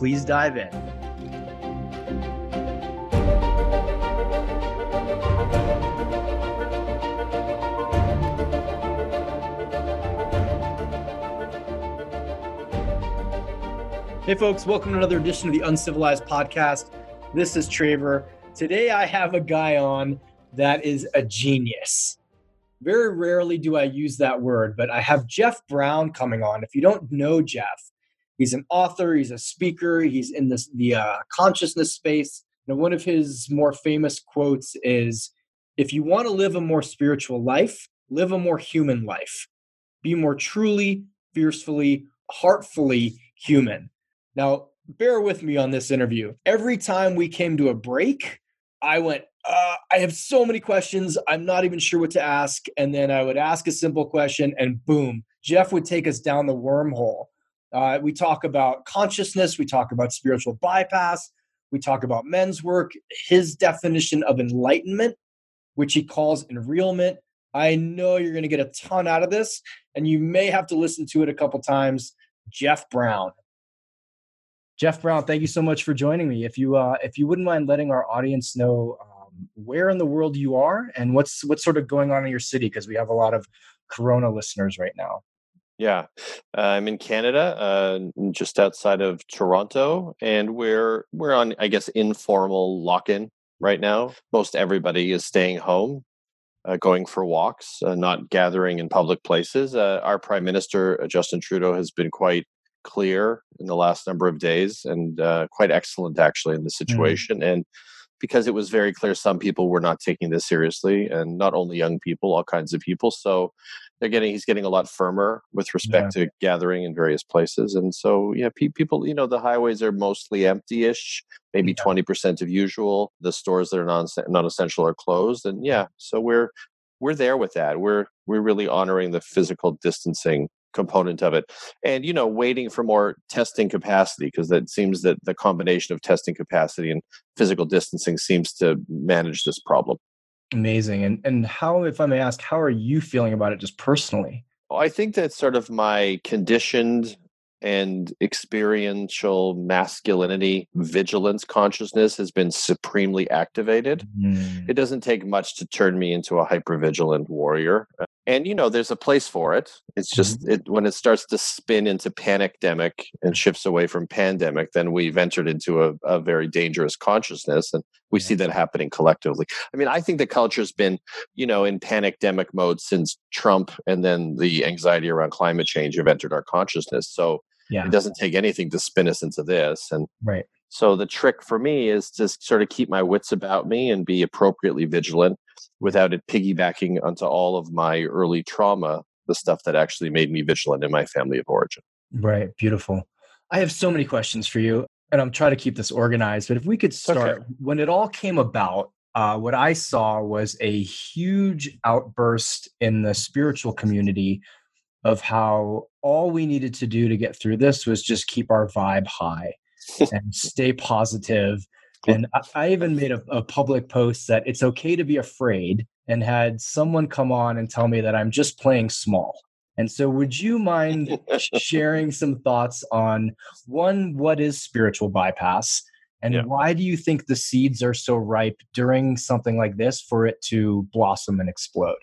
Please dive in. Hey, folks, welcome to another edition of the Uncivilized Podcast. This is Traver. Today, I have a guy on that is a genius. Very rarely do I use that word, but I have Jeff Brown coming on. If you don't know Jeff, he's an author, he's a speaker, he's in this the uh, consciousness space. Now, one of his more famous quotes is, "If you want to live a more spiritual life, live a more human life. Be more truly, fiercely, heartfully human." Now, bear with me on this interview. Every time we came to a break, I went, uh, I have so many questions. I'm not even sure what to ask. And then I would ask a simple question, and boom, Jeff would take us down the wormhole. Uh, we talk about consciousness, we talk about spiritual bypass, we talk about men's work, his definition of enlightenment, which he calls enrealment. I know you're going to get a ton out of this, and you may have to listen to it a couple times. Jeff Brown. Jeff Brown, thank you so much for joining me. If you uh, if you wouldn't mind letting our audience know um, where in the world you are and what's what's sort of going on in your city, because we have a lot of Corona listeners right now. Yeah, uh, I'm in Canada, uh, just outside of Toronto, and we're we're on, I guess, informal lock-in right now. Most everybody is staying home, uh, going for walks, uh, not gathering in public places. Uh, our Prime Minister Justin Trudeau has been quite clear in the last number of days and uh, quite excellent actually in the mm. situation. Mm. And because it was very clear some people were not taking this seriously, and not only young people, all kinds of people. So they're getting he's getting a lot firmer with respect yeah. to gathering in various places. And so yeah, pe- people, you know, the highways are mostly empty-ish, maybe 20% of usual. The stores that are non non essential are closed, and yeah, so we're we're there with that. We're we're really honoring the physical distancing component of it and you know waiting for more testing capacity because it seems that the combination of testing capacity and physical distancing seems to manage this problem amazing and and how if i may ask how are you feeling about it just personally well, i think that sort of my conditioned and experiential masculinity vigilance consciousness has been supremely activated mm. it doesn't take much to turn me into a hypervigilant warrior and you know there's a place for it it's just mm-hmm. it, when it starts to spin into panic demic and shifts away from pandemic then we've entered into a, a very dangerous consciousness and we yeah. see that happening collectively i mean i think the culture's been you know in panic demic mode since trump and then the anxiety around climate change have entered our consciousness so yeah. it doesn't take anything to spin us into this and right so the trick for me is to sort of keep my wits about me and be appropriately vigilant without it piggybacking onto all of my early trauma, the stuff that actually made me vigilant in my family of origin. Right. Beautiful. I have so many questions for you, and I'm trying to keep this organized. But if we could start, okay. when it all came about, uh, what I saw was a huge outburst in the spiritual community of how all we needed to do to get through this was just keep our vibe high and stay positive. and I, I even made a, a public post that it's okay to be afraid and had someone come on and tell me that I'm just playing small. And so, would you mind sharing some thoughts on one, what is spiritual bypass? And yeah. why do you think the seeds are so ripe during something like this for it to blossom and explode?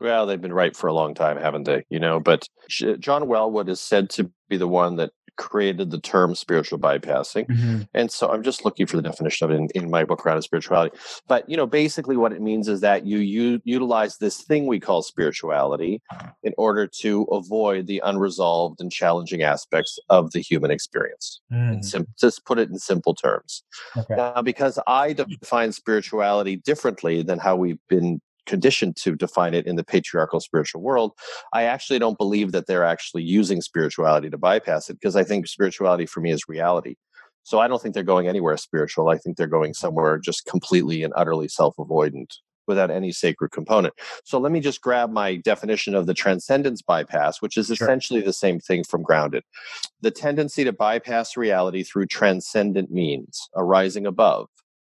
Well, they've been ripe for a long time, haven't they? You know, but John Welwood is said to be the one that created the term spiritual bypassing. Mm-hmm. And so I'm just looking for the definition of it in, in my book around spirituality. But you know, basically what it means is that you, you utilize this thing we call spirituality in order to avoid the unresolved and challenging aspects of the human experience. Mm. Sim- just put it in simple terms. Okay. Now, because I define spirituality differently than how we've been conditioned to define it in the patriarchal spiritual world, I actually don't believe that they're actually using spirituality to bypass it because I think spirituality for me is reality. So I don't think they're going anywhere spiritual. I think they're going somewhere just completely and utterly self avoidant without any sacred component. So let me just grab my definition of the transcendence bypass, which is essentially the same thing from grounded. The tendency to bypass reality through transcendent means, arising above,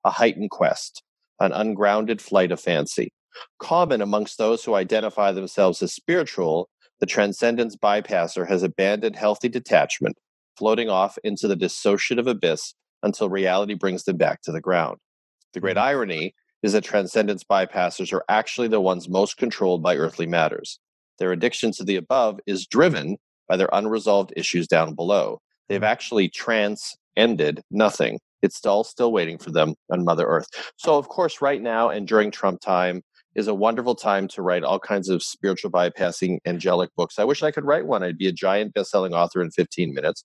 a heightened quest, an ungrounded flight of fancy. Common amongst those who identify themselves as spiritual, the transcendence bypasser has abandoned healthy detachment, floating off into the dissociative abyss until reality brings them back to the ground. The great mm-hmm. irony is that transcendence bypassers are actually the ones most controlled by earthly matters. Their addiction to the above is driven by their unresolved issues down below. They've actually transcended nothing. It's all still waiting for them on Mother Earth. So, of course, right now and during Trump time, is a wonderful time to write all kinds of spiritual bypassing angelic books. I wish I could write one. I'd be a giant best-selling author in 15 minutes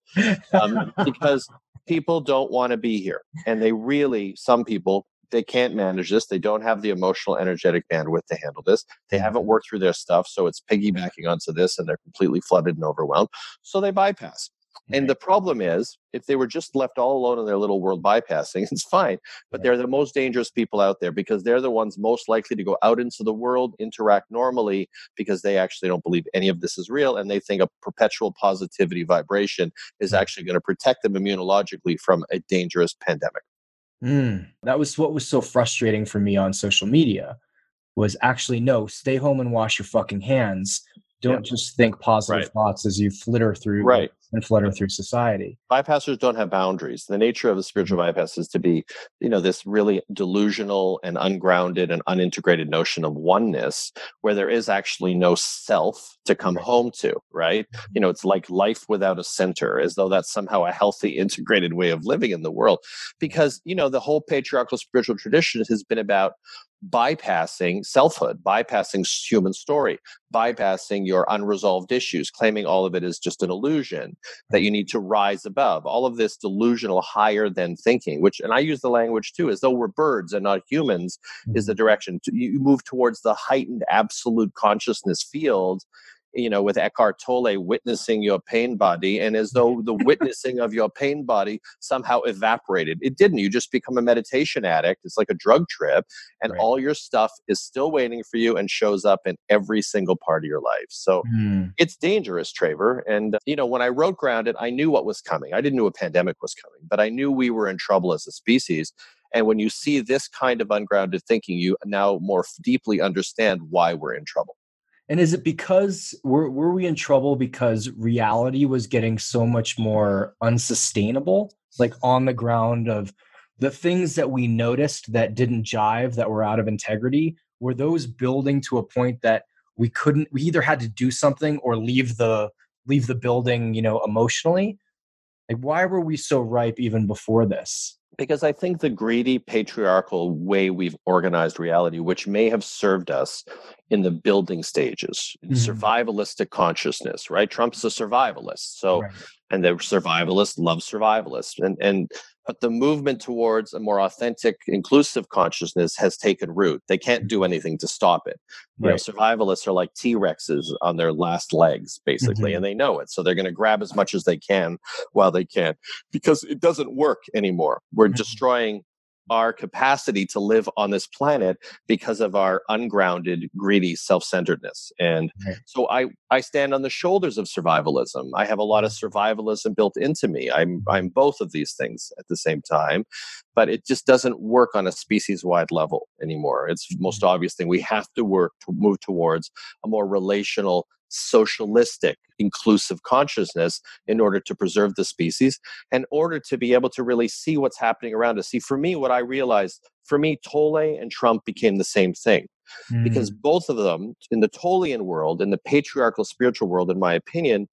um, because people don't want to be here, and they really, some people, they can't manage this. They don't have the emotional, energetic bandwidth to handle this. They haven't worked through their stuff, so it's piggybacking onto this, and they're completely flooded and overwhelmed. So they bypass. And the problem is, if they were just left all alone in their little world bypassing, it's fine. But they're the most dangerous people out there because they're the ones most likely to go out into the world, interact normally, because they actually don't believe any of this is real. And they think a perpetual positivity vibration is actually going to protect them immunologically from a dangerous pandemic. Mm, that was what was so frustrating for me on social media was actually no, stay home and wash your fucking hands don't just think positive right. thoughts as you flitter through right. And flutter through society. Bypassers don't have boundaries. The nature of a spiritual mm-hmm. bypass is to be, you know, this really delusional and ungrounded and unintegrated notion of oneness where there is actually no self to come right. home to, right? Mm-hmm. You know, it's like life without a center, as though that's somehow a healthy, integrated way of living in the world. Because, you know, the whole patriarchal spiritual tradition has been about bypassing selfhood, bypassing human story, bypassing your unresolved issues, claiming all of it is just an illusion, that you need to rise above. All of this delusional higher than thinking, which, and I use the language too, as though we're birds and not humans, is the mm-hmm. direction. You move towards the heightened absolute consciousness field you know, with Eckhart Tolle witnessing your pain body, and as though the witnessing of your pain body somehow evaporated. It didn't. You just become a meditation addict. It's like a drug trip, and right. all your stuff is still waiting for you and shows up in every single part of your life. So mm. it's dangerous, Traver. And, you know, when I wrote Grounded, I knew what was coming. I didn't know a pandemic was coming, but I knew we were in trouble as a species. And when you see this kind of ungrounded thinking, you now more deeply understand why we're in trouble. And is it because were were we in trouble because reality was getting so much more unsustainable, like on the ground of the things that we noticed that didn't jive, that were out of integrity, were those building to a point that we couldn't we either had to do something or leave the leave the building, you know, emotionally? Like why were we so ripe even before this? because I think the greedy patriarchal way we've organized reality, which may have served us in the building stages, mm-hmm. survivalistic consciousness, right? Trump's a survivalist. So, right. and the survivalists love survivalists. And, and but the movement towards a more authentic, inclusive consciousness has taken root. They can't do anything to stop it. You right. know, survivalists are like T Rexes on their last legs, basically, mm-hmm. and they know it. So they're going to grab as much as they can while they can because it doesn't work anymore. We're mm-hmm. destroying our capacity to live on this planet because of our ungrounded, greedy self-centeredness. And so I, I stand on the shoulders of survivalism. I have a lot of survivalism built into me. I'm, I'm both of these things at the same time, but it just doesn't work on a species-wide level anymore. It's the most mm-hmm. obvious thing. We have to work to move towards a more relational socialistic, inclusive consciousness in order to preserve the species, in order to be able to really see what's happening around us. See, for me, what I realized, for me, Tolle and Trump became the same thing. Mm. Because both of them, in the Tollean world, in the patriarchal spiritual world, in my opinion,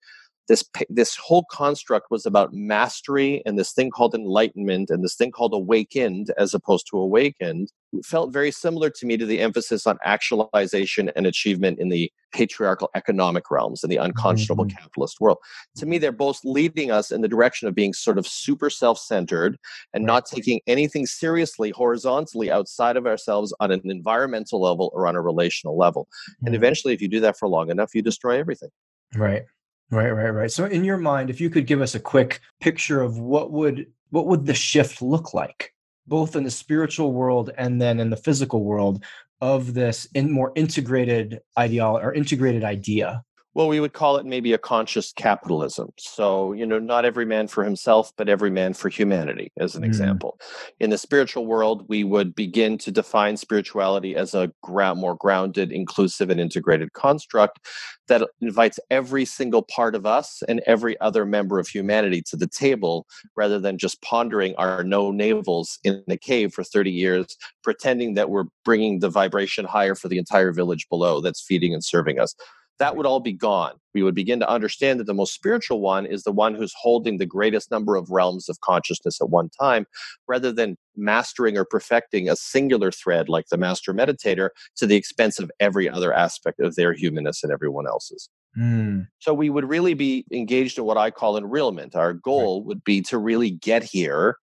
this this whole construct was about mastery and this thing called enlightenment and this thing called awakened as opposed to awakened felt very similar to me to the emphasis on actualization and achievement in the patriarchal economic realms and the unconscionable mm-hmm. capitalist world. To me they're both leading us in the direction of being sort of super self-centered and not taking anything seriously horizontally outside of ourselves on an environmental level or on a relational level. Mm-hmm. and eventually if you do that for long enough you destroy everything. Right Right, right, right. So in your mind, if you could give us a quick picture of what would what would the shift look like, both in the spiritual world and then in the physical world of this in more integrated ideology or integrated idea well, we would call it maybe a conscious capitalism. So, you know, not every man for himself, but every man for humanity, as an mm. example. In the spiritual world, we would begin to define spirituality as a ground, more grounded, inclusive, and integrated construct that invites every single part of us and every other member of humanity to the table rather than just pondering our no navels in the cave for 30 years, pretending that we're bringing the vibration higher for the entire village below that's feeding and serving us that would all be gone. We would begin to understand that the most spiritual one is the one who's holding the greatest number of realms of consciousness at one time, rather than mastering or perfecting a singular thread like the master meditator to the expense of every other aspect of their humanness and everyone else's. Mm. So we would really be engaged in what I call enrealment. Our goal would be to really get here,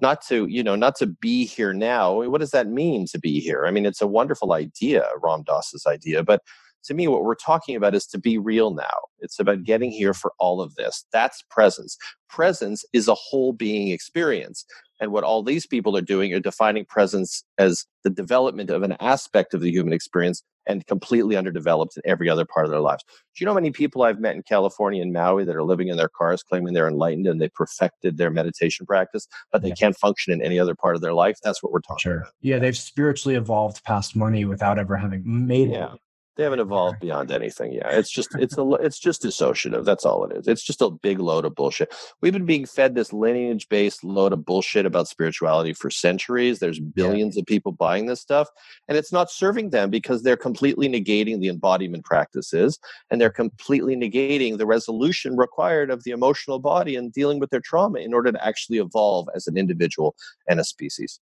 not to, you know, not to be here now. What does that mean to be here? I mean, it's a wonderful idea, Ram Dass's idea, but to me, what we're talking about is to be real now. It's about getting here for all of this. That's presence. Presence is a whole being experience. And what all these people are doing are defining presence as the development of an aspect of the human experience and completely underdeveloped in every other part of their lives. Do you know how many people I've met in California and Maui that are living in their cars claiming they're enlightened and they perfected their meditation practice, but they yeah. can't function in any other part of their life? That's what we're talking sure. about. Yeah, they've spiritually evolved past money without ever having made yeah. it. They haven't evolved beyond anything. Yeah, it's just it's a it's just dissociative. That's all it is. It's just a big load of bullshit. We've been being fed this lineage based load of bullshit about spirituality for centuries. There's billions yeah. of people buying this stuff, and it's not serving them because they're completely negating the embodiment practices and they're completely negating the resolution required of the emotional body and dealing with their trauma in order to actually evolve as an individual and a species.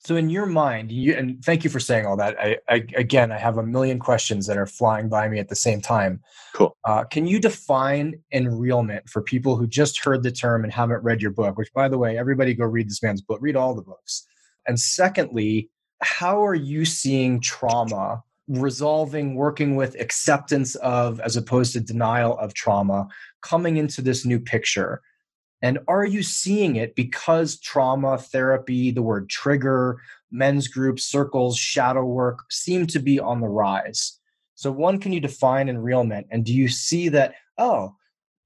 So, in your mind, you, and thank you for saying all that. I, I, again, I have a million questions that are flying by me at the same time. Cool. Uh, can you define enrealment for people who just heard the term and haven't read your book? Which, by the way, everybody go read this man's book. Read all the books. And secondly, how are you seeing trauma resolving, working with acceptance of, as opposed to denial of trauma, coming into this new picture? And are you seeing it because trauma therapy, the word trigger, men's groups, circles, shadow work seem to be on the rise? So, one, can you define enrealment? And do you see that, oh,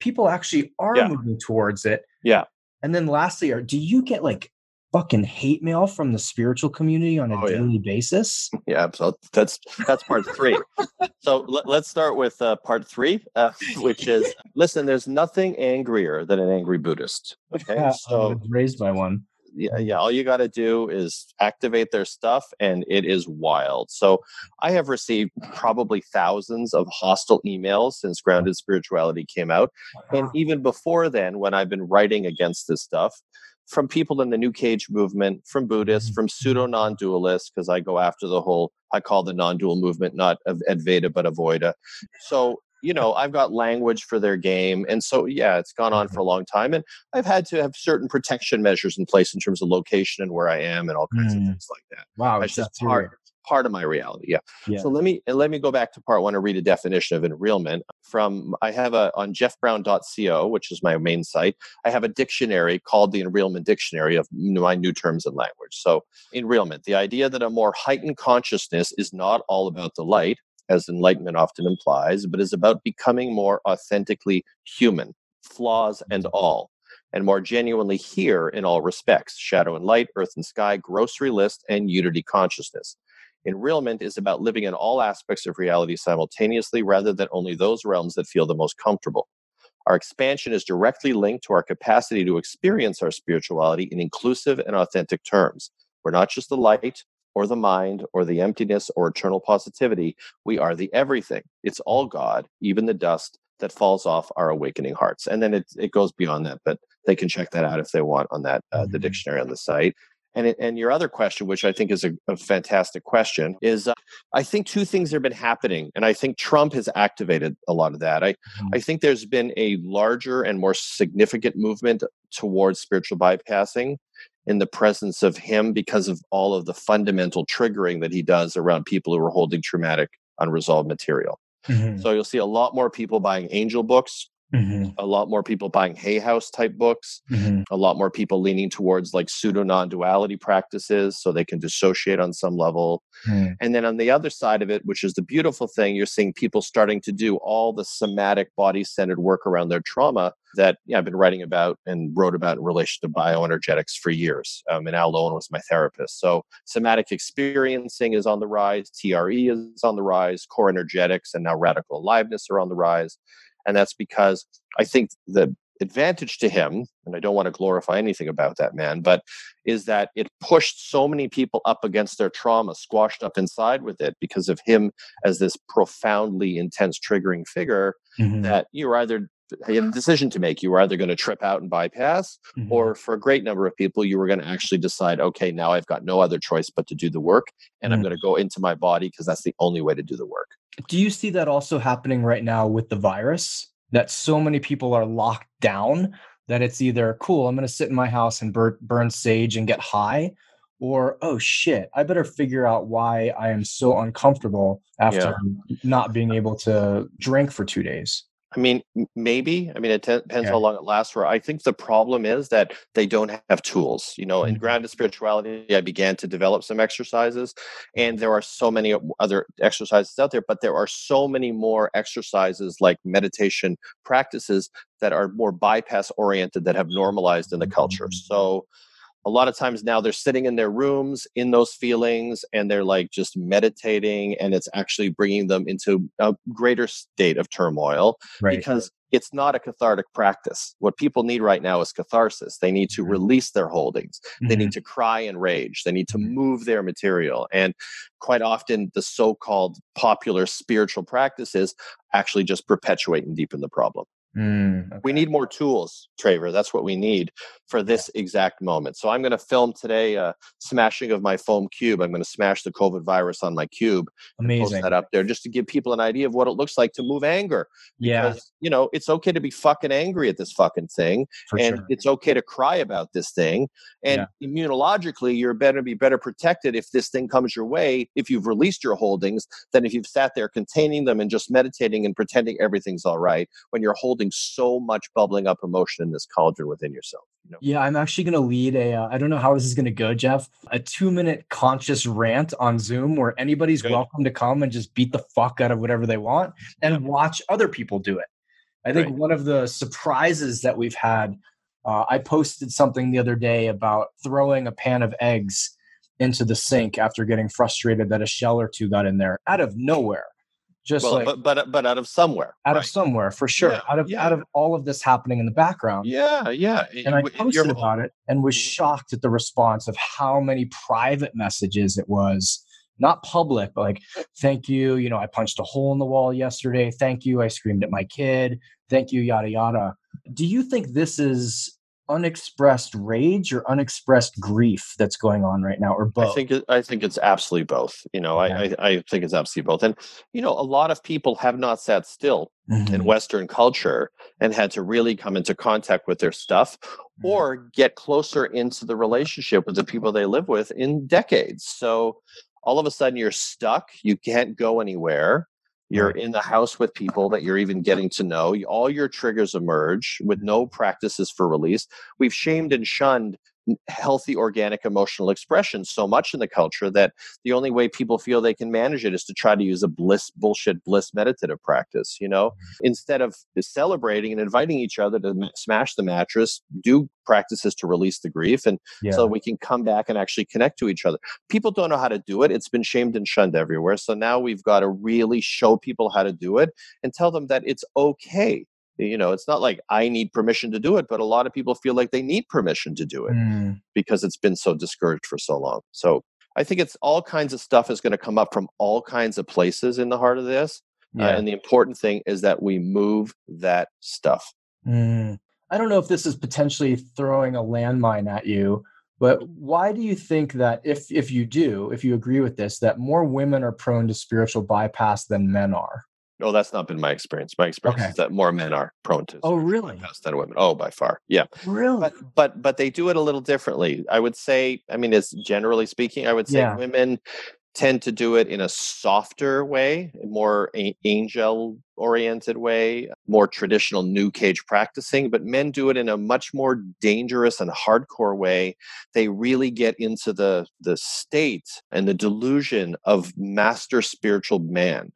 people actually are yeah. moving towards it? Yeah. And then lastly, are do you get like fucking hate mail from the spiritual community on a oh, daily yeah. basis. Yeah, so that's that's part three. so let, us start with uh, part three, uh, which is listen. There's nothing angrier than an angry Buddhist. Okay, yeah, so raised by one. Yeah, yeah. All you got to do is activate their stuff, and it is wild. So, I have received probably thousands of hostile emails since Grounded Spirituality came out, and even before then, when I've been writing against this stuff, from people in the New Cage movement, from Buddhists, mm-hmm. from pseudo non dualists, because I go after the whole, I call the non dual movement not of Advaita but Avoida. So, you know, I've got language for their game. And so, yeah, it's gone on for a long time. And I've had to have certain protection measures in place in terms of location and where I am and all kinds mm. of things like that. Wow. It's just hard part of my reality. Yeah. yeah. So let me let me go back to part one and read a definition of enrealment from I have a on jeffbrown.co, which is my main site. I have a dictionary called the Enrealment Dictionary of my new terms and language. So enrealment, the idea that a more heightened consciousness is not all about the light, as enlightenment often implies, but is about becoming more authentically human, flaws and mm-hmm. all and more genuinely here in all respects shadow and light, earth and sky, grocery list, and unity consciousness. Enrealment is about living in all aspects of reality simultaneously rather than only those realms that feel the most comfortable. Our expansion is directly linked to our capacity to experience our spirituality in inclusive and authentic terms. We're not just the light or the mind or the emptiness or eternal positivity. We are the everything. It's all God, even the dust that falls off our awakening hearts. And then it, it goes beyond that, but they can check that out if they want on that uh, the mm-hmm. dictionary on the site. And, and your other question, which I think is a, a fantastic question, is uh, I think two things have been happening, and I think Trump has activated a lot of that. I, mm-hmm. I think there's been a larger and more significant movement towards spiritual bypassing in the presence of him because of all of the fundamental triggering that he does around people who are holding traumatic, unresolved material. Mm-hmm. So you'll see a lot more people buying angel books, Mm-hmm. A lot more people buying Hay House type books. Mm-hmm. A lot more people leaning towards like pseudo non duality practices so they can dissociate on some level. Mm. And then on the other side of it, which is the beautiful thing, you're seeing people starting to do all the somatic body centered work around their trauma that I've been writing about and wrote about in relation to bioenergetics for years. Um, and Al Lowen was my therapist. So somatic experiencing is on the rise, TRE is on the rise, core energetics and now radical aliveness are on the rise. And that's because I think the advantage to him, and I don't want to glorify anything about that man, but is that it pushed so many people up against their trauma, squashed up inside with it because of him as this profoundly intense triggering figure mm-hmm. that you're either you have a decision to make. You were either going to trip out and bypass, mm-hmm. or for a great number of people, you were going to actually decide, okay, now I've got no other choice but to do the work, and mm-hmm. I'm going to go into my body because that's the only way to do the work. Do you see that also happening right now with the virus? That so many people are locked down that it's either cool, I'm going to sit in my house and burn, burn sage and get high, or oh shit, I better figure out why I am so uncomfortable after yeah. not being able to drink for two days. I mean, maybe. I mean, it depends yeah. how long it lasts for. I think the problem is that they don't have tools. You know, mm-hmm. in grounded spirituality, I began to develop some exercises, and there are so many other exercises out there, but there are so many more exercises like meditation practices that are more bypass oriented that have normalized in the culture. Mm-hmm. So, a lot of times now they're sitting in their rooms in those feelings and they're like just meditating and it's actually bringing them into a greater state of turmoil right. because it's not a cathartic practice what people need right now is catharsis they need to mm-hmm. release their holdings mm-hmm. they need mm-hmm. to cry and rage they need to mm-hmm. move their material and quite often the so-called popular spiritual practices actually just perpetuate and deepen the problem Mm, okay. We need more tools, Traver. That's what we need for this exact moment. So I'm going to film today a smashing of my foam cube. I'm going to smash the COVID virus on my cube. Amazing. Post that up there just to give people an idea of what it looks like to move anger. Because, yeah. you know, it's okay to be fucking angry at this fucking thing. For and sure. it's okay to cry about this thing. And yeah. immunologically, you're better be better protected if this thing comes your way, if you've released your holdings, than if you've sat there containing them and just meditating and pretending everything's all right when you're holding so much bubbling up emotion in this cauldron within yourself. You know? Yeah, I'm actually going to lead a. Uh, I don't know how this is going to go, Jeff. A two minute conscious rant on Zoom where anybody's Good. welcome to come and just beat the fuck out of whatever they want and watch other people do it. I think right. one of the surprises that we've had. Uh, I posted something the other day about throwing a pan of eggs into the sink after getting frustrated that a shell or two got in there out of nowhere just well, like but, but but out of somewhere out right? of somewhere for sure yeah, out of yeah. out of all of this happening in the background yeah yeah and i posted about it and was mm-hmm. shocked at the response of how many private messages it was not public but like thank you you know i punched a hole in the wall yesterday thank you i screamed at my kid thank you yada yada do you think this is unexpressed rage or unexpressed grief that's going on right now or both i think i think it's absolutely both you know I, I, I think it's absolutely both and you know a lot of people have not sat still mm-hmm. in western culture and had to really come into contact with their stuff mm-hmm. or get closer into the relationship with the people they live with in decades so all of a sudden you're stuck you can't go anywhere you're in the house with people that you're even getting to know. All your triggers emerge with no practices for release. We've shamed and shunned healthy organic emotional expression so much in the culture that the only way people feel they can manage it is to try to use a bliss bullshit bliss meditative practice you know mm-hmm. instead of celebrating and inviting each other to smash the mattress do practices to release the grief and yeah. so we can come back and actually connect to each other people don't know how to do it it's been shamed and shunned everywhere so now we've got to really show people how to do it and tell them that it's okay you know it's not like i need permission to do it but a lot of people feel like they need permission to do it mm. because it's been so discouraged for so long so i think it's all kinds of stuff is going to come up from all kinds of places in the heart of this uh, yeah. uh, and the important thing is that we move that stuff mm. i don't know if this is potentially throwing a landmine at you but why do you think that if if you do if you agree with this that more women are prone to spiritual bypass than men are Oh, that's not been my experience. My experience okay. is that more men are prone to. Oh, really? Than women. Oh, by far. Yeah. Really? But but but they do it a little differently. I would say. I mean, it's generally speaking, I would say yeah. women tend to do it in a softer way, more angel oriented way, more traditional new cage practicing, but men do it in a much more dangerous and hardcore way. They really get into the the state and the delusion of master spiritual man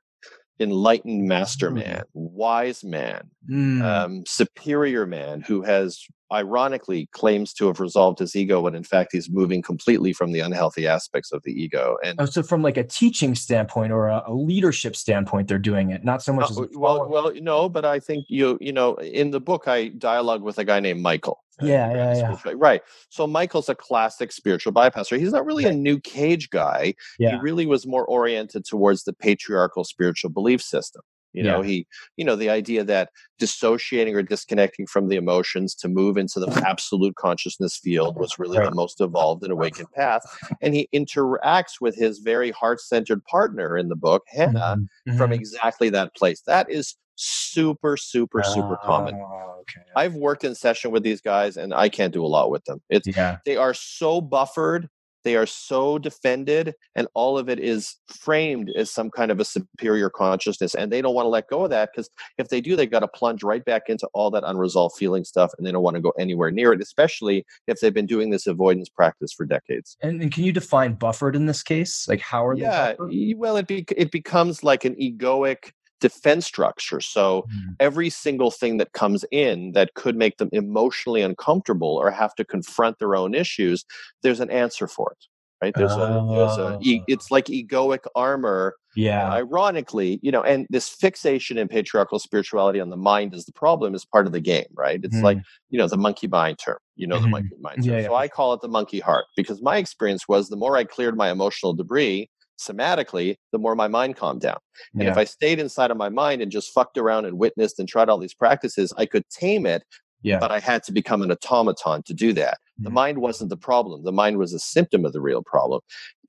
enlightened master Mm. man, wise man, Mm. um, superior man who has ironically claims to have resolved his ego when in fact he's moving completely from the unhealthy aspects of the ego and Oh, so from like a teaching standpoint or a, a leadership standpoint, they're doing it, not so much as Uh, a well well no but i think you you know in the book i dialogue with a guy named michael Yeah, yeah, yeah. right so michael's a classic spiritual bypasser he's not really a new cage guy yeah, he really was more oriented towards the patriarchal spiritual belief system you know he you know the idea that dissociating or disconnecting from the emotions to move into the absolute consciousness field was really Right. the most evolved and awakened path and he interacts with his very heart-centered partner in the book hannah Mhm, from mhm. exactly that place that is super super super common Oh, okay. i've worked in session with these guys and i can't do a lot with them it's yeah, they are so buffered they are so defended and all of it is framed as some kind of a superior consciousness and they don't want to let go of that because if they do they've got to plunge right back into all that unresolved feeling stuff and they don't want to go anywhere near it especially if they've been doing this avoidance practice for decades and, and can you define buffered in this case? Like how are yeah they buffered? well it, be, it becomes like an egoic defense structure. So Mm, every single thing that comes in that could make them emotionally uncomfortable or have to confront their own issues there's an answer for it right? There's a there's a e- Oh. it's like egoic armor Yeah, ironically you know and this fixation in patriarchal spirituality on the mind is the problem is part of the game right? It's like you know the monkey mind term you know the Mhm. monkey mind term. Yeah, yeah, so i call it the monkey heart because my experience was the more i cleared my emotional debris somatically the more my mind calmed down and yeah, if I stayed inside of my mind and just fucked around and witnessed and tried all these practices, I could tame it, yeah. but I had to become an automaton to do that. The Mhm. mind wasn't the problem. The mind was a symptom of the real problem.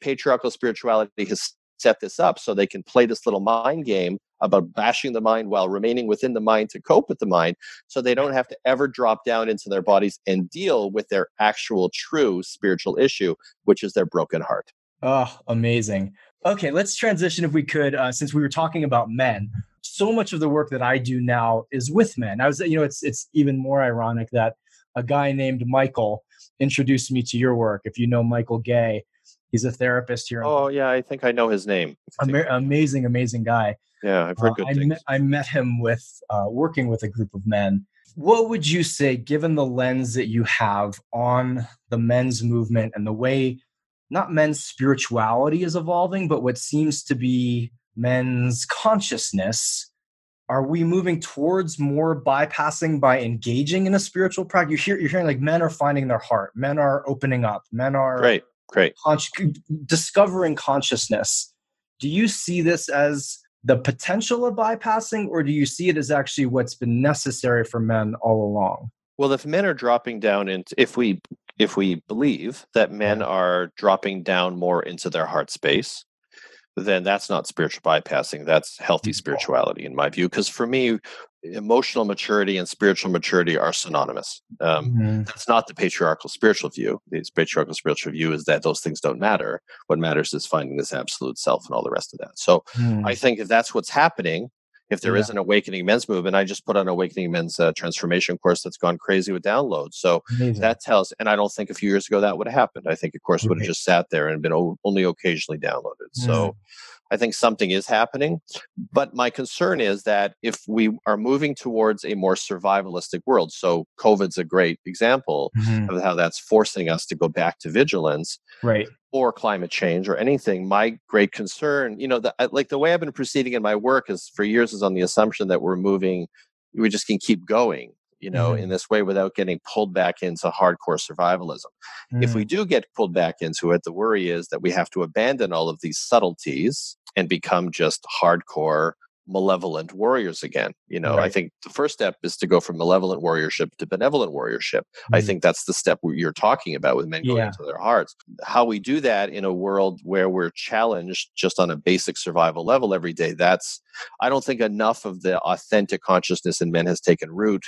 Patriarchal spirituality has set this up so they can play this little mind game about bashing the mind while remaining within the mind to cope with the mind so they don't have to ever drop down into their bodies and deal with their actual true spiritual issue which is their broken heart Oh, amazing. Okay, let's transition if we could, uh, since we were talking about men. So much of the work that I do now is with men. I was, you know, it's it's even more ironic that a guy named Michael introduced me to your work. If you know Michael Gay, he's a therapist here. in oh yeah i think i know his name Ama- amazing, amazing guy. yeah i've heard Uh, good I, things met, I met him with uh, working with a group of men. What would you say, given the lens that you have on the men's movement and the way not men's spirituality is evolving, but what seems to be men's consciousness? Are we moving towards more bypassing by engaging in a spiritual practice? You hear, you're hearing like men are finding their heart, men are opening up, men are great great consci- discovering consciousness. Do you see this as the potential of bypassing, or do you see it as actually what's been necessary for men all along? Well, if men are dropping down into if we if we believe that men are dropping down more into their heart space, then that's not spiritual bypassing. That's healthy Mhm. spirituality, in my view. Because for me, emotional maturity and spiritual maturity are synonymous. Um, Mhm. that's not the patriarchal spiritual view. The patriarchal spiritual view is that those things don't matter. What matters is finding this absolute self and all the rest of that. So Mhm. I think if that's what's happening, if there Yeah. is an awakening men's movement, I just put on awakening men's uh, transformation course that's gone crazy with downloads. So Amazing. that tells, and I don't think a few years ago that would have happened. I think, of course, would have just sat there and been o- only occasionally downloaded. So I think something is happening. But my concern is that if we are moving towards a more survivalistic world, so COVID's a great example Mhm. of how that's forcing us to go back to vigilance right. or climate change or anything my great concern you know the, like the way i've been proceeding in my work is for years is on the assumption that we're moving we just can keep going you know Mhm. in this way without getting pulled back into hardcore survivalism if we Mhm. do get pulled back into it the worry is that we have to abandon all of these subtleties and become just hardcore malevolent warriors again you know i think the first step is to go from malevolent warriorship to benevolent warriorship I Mhm. think that's the step you're talking about with men going Yeah. into their hearts. How we do that in a world where we're challenged just on a basic survival level every day, that's, I don't think enough of the authentic consciousness in men has taken root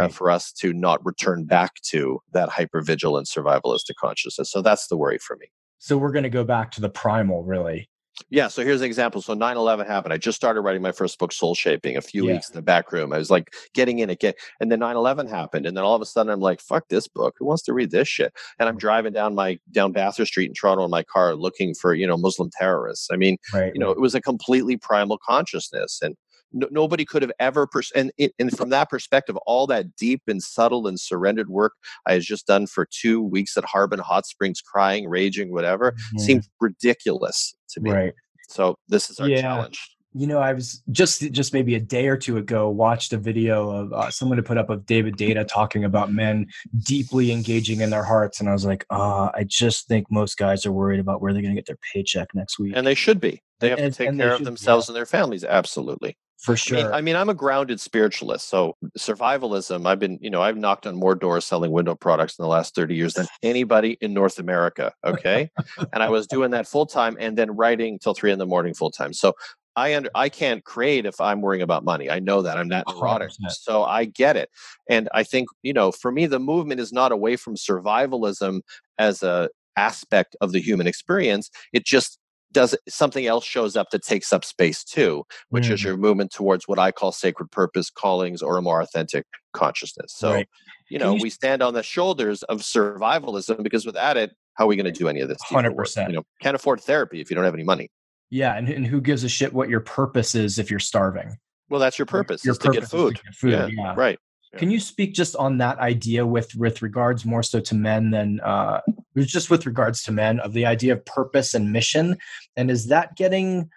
uh, for us to not return back to that hypervigilant survivalistic consciousness. So that's the worry for me. So we're going to go back to the primal, really. Yeah, so here's an example. So 9-11 happened. I just started writing my first book, Soulshaping, a few Yeah. weeks in the back room. I was like getting in it, get, and then 9-11 happened. And then all of a sudden I'm like, fuck this book. Who wants to read this shit? And I'm mm. driving down my down Bathurst Street in Toronto in my car looking for, you know, Muslim terrorists. I mean, Right. you know, it was a completely primal consciousness. And no, nobody could have ever pers- and it, and from that perspective all that deep and subtle and surrendered work i had just done for two weeks at harbin hot springs crying raging whatever Mhm. seemed ridiculous to me right. so this is our Yeah. challenge You know, I was just just maybe a day or two ago watched a video of uh, someone to put up of David Deida talking about men deeply engaging in their hearts, and I was like, ah, I just think most guys are worried about where they're going to get their paycheck next week. and they should be they have And- to take care of themselves and their families absolutely for I sure. mean, I mean, I'm a grounded spiritualist. So survivalism, I've been, you know, I've knocked on more doors selling window products in the last 30 years than anybody in North America. Okay. and I was doing that full time and then writing till three in the morning full time. So I under, I can't create if I'm worrying about money. I know that I'm that neurotic. 100%. So I get it. And I think, you know, for me, the movement is not away from survivalism as a aspect of the human experience. It just does something else shows up that takes up space too which is Mhm. your movement towards what I call sacred purpose, callings, or a more authentic consciousness. So, Right. you know, you- we stand on the shoulders of survivalism because without it, how are we going to do any of this? 100%. You know, can't afford therapy if you don't have any money. yeah, and, and who gives a shit what your purpose is if you're starving? Well, that's your purpose, Your is to get purpose food. get food. Yeah, yeah. Right. Yeah. Can you speak just on that idea with with regards more so to men than uh just with regards to men of the idea of purpose and mission? And is that getting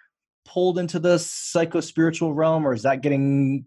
pulled into the psycho spiritual realm or is that getting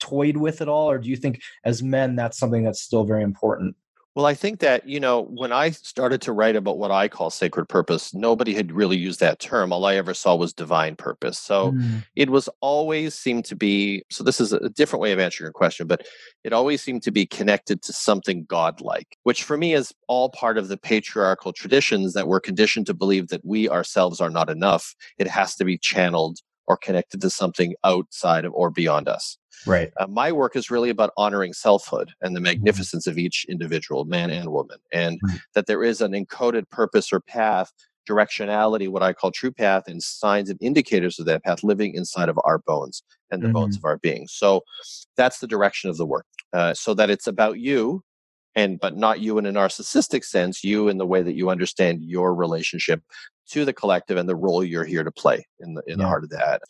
toyed with at all? Or do you think as men that's something that's still very important? Well, I think that, you know, when I started to write about what I call sacred purpose, nobody had really used that term. All I ever saw was divine purpose. So, Mm, it was always seemed to be so this is a different way of answering your question but it always seemed to be connected to something godlike which for me is all part of the patriarchal traditions that we're conditioned to believe that we ourselves are not enough it has to be channeled or connected to something outside of or beyond us right. uh, my work is really about honoring selfhood and the magnificence of each individual, man and woman, and Right. that there is an encoded purpose or path, directionality, what I call true path, and signs and indicators of that path living inside of our bones and the bones of our being. So that's the direction of the work. Uh, so that it's about you, and but not you in a narcissistic sense, you in the way that you understand your relationship to the collective and the role you're here to play in the in the heart of that.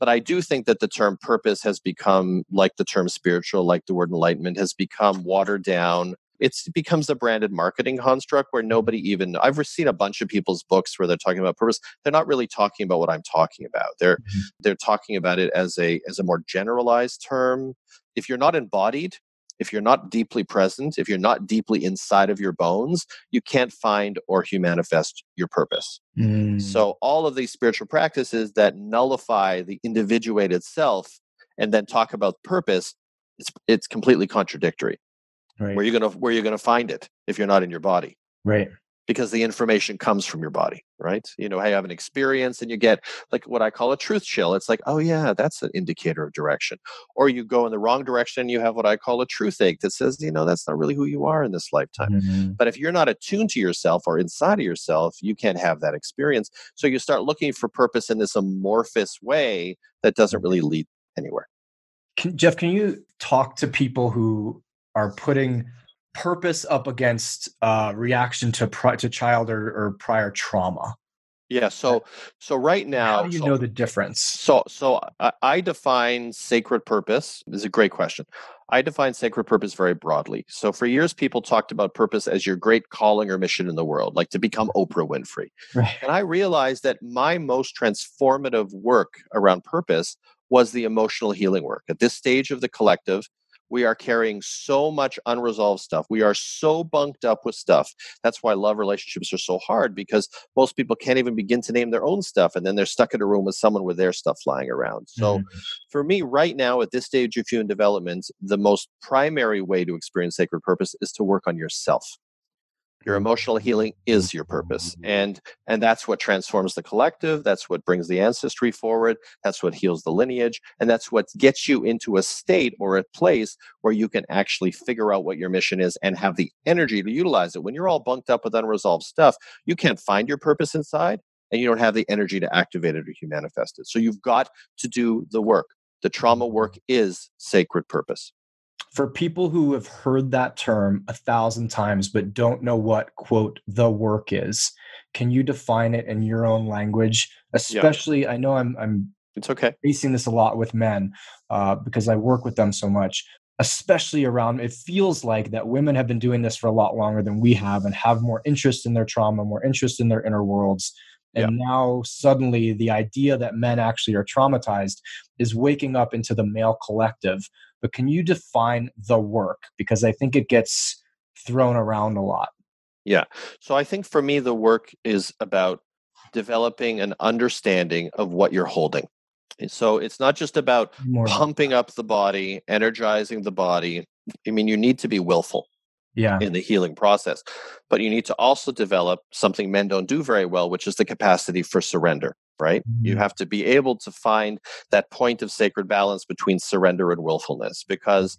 But I do think that the term purpose has become, like the term spiritual, like the word enlightenment, has become watered down. It's, it becomes a branded marketing construct where nobody even. I've seen a bunch of people's books where they're talking about purpose. They're not really talking about what I'm talking about. They're Mhm. they're talking about it as a as a more generalized term. If you're not embodied, if you're not deeply present, if you're not deeply inside of your bones, you can't find or manifest your purpose. Mm, So all of these spiritual practices that nullify the individuated self and then talk about purpose, it's it's completely contradictory. right. Where you're gonna where you're gonna find it if you're not in your body? right. Because the information comes from your body, right? You know, you have an experience and you get like what I call a truth chill. It's like, oh yeah, that's an indicator of direction. Or you go in the wrong direction and you have what I call a truth ache that says, you know, that's not really who you are in this lifetime. Mhm. But if you're not attuned to yourself or inside of yourself, you can't have that experience. So you start looking for purpose in this amorphous way that doesn't really lead anywhere. Can, Jeff, can you talk to people who are putting purpose up against uh, reaction to pri- to child or, or prior trauma? Yeah. So so right now, How do you so, know the difference? so so I, I define sacred purpose. This is a great question. I define sacred purpose very broadly. So for years, people talked about purpose as your great calling or mission in the world, like to become Oprah Winfrey. Right. And I realized that my most transformative work around purpose was the emotional healing work. At this stage of the collective, we are carrying so much unresolved stuff. We are so bunked up with stuff. That's why love relationships are so hard because most people can't even begin to name their own stuff. And then they're stuck in a room with someone with their stuff flying around. So, Mhm. for me, right now, at this stage of human development, the most primary way to experience sacred purpose is to work on yourself your emotional healing is your purpose mm-hmm. and and that's what transforms the collective that's what brings the ancestry forward that's what heals the lineage and that's what gets you into a state or a place where you can actually figure out what your mission is and have the energy to utilize it when you're all bunked up with unresolved stuff you can't find your purpose inside and you don't have the energy to activate it or manifest it. So you've got to do the work. The trauma work is sacred purpose. For people who have heard that term a thousand times but don't know what, quote, the work is, can you define it in your own language? Especially, yeah. I know I'm, I'm it's okay facing this a lot with men uh, because I work with them so much especially around it feels like that women have been doing this for a lot longer than we have and have more interest in their trauma more interest in their inner worlds and yeah. now suddenly the idea that men actually are traumatized is waking up into the male collective but can you define the work? Because i think it gets thrown around a lot. Yeah so i think for me the work is about developing an understanding of what you're holding. So it's not just about More pumping up the body, energizing the body. I mean, you need to be willful yeah. in the healing process, but you need to also develop something men don't do very well, which is the capacity for surrender, right? Mm-hmm. You have to be able to find that point of sacred balance between surrender and willfulness because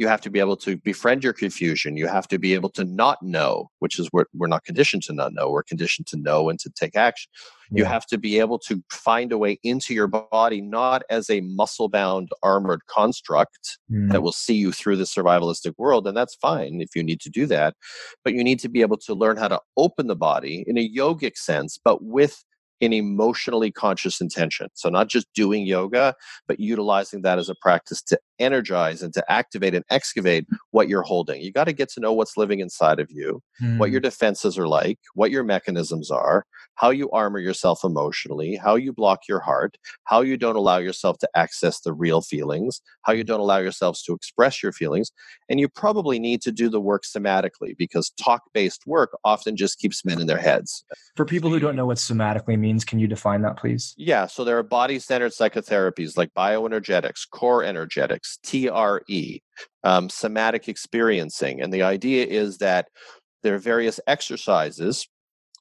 you have to be able to befriend your confusion. You have to be able to not know, which is what we're not conditioned to not know. We're conditioned to know and to take action. Yeah. You have to be able to find a way into your body, not as a muscle bound, armored construct mm. that will see you through the survivalistic world. And that's fine if you need to do that. But you need to be able to learn how to open the body in a yogic sense, but with in emotionally conscious intention. So, not just doing yoga, but utilizing that as a practice to energize and to activate and excavate what you're holding. You got to get to know what's living inside of you, mm. what your hmm. defenses are like, what your mechanisms are, how you armor yourself emotionally, how you block your heart, how you don't allow yourself to access the real feelings, how you don't allow yourselves to express your feelings. And you probably need to do the work somatically because talk based work often just keeps men in their heads. For people who don't know what somatically means, can you define that, please? Yeah. So there are body centered psychotherapies like bioenergetics, core energetics, TRE, um, somatic experiencing. And the idea is that there are various exercises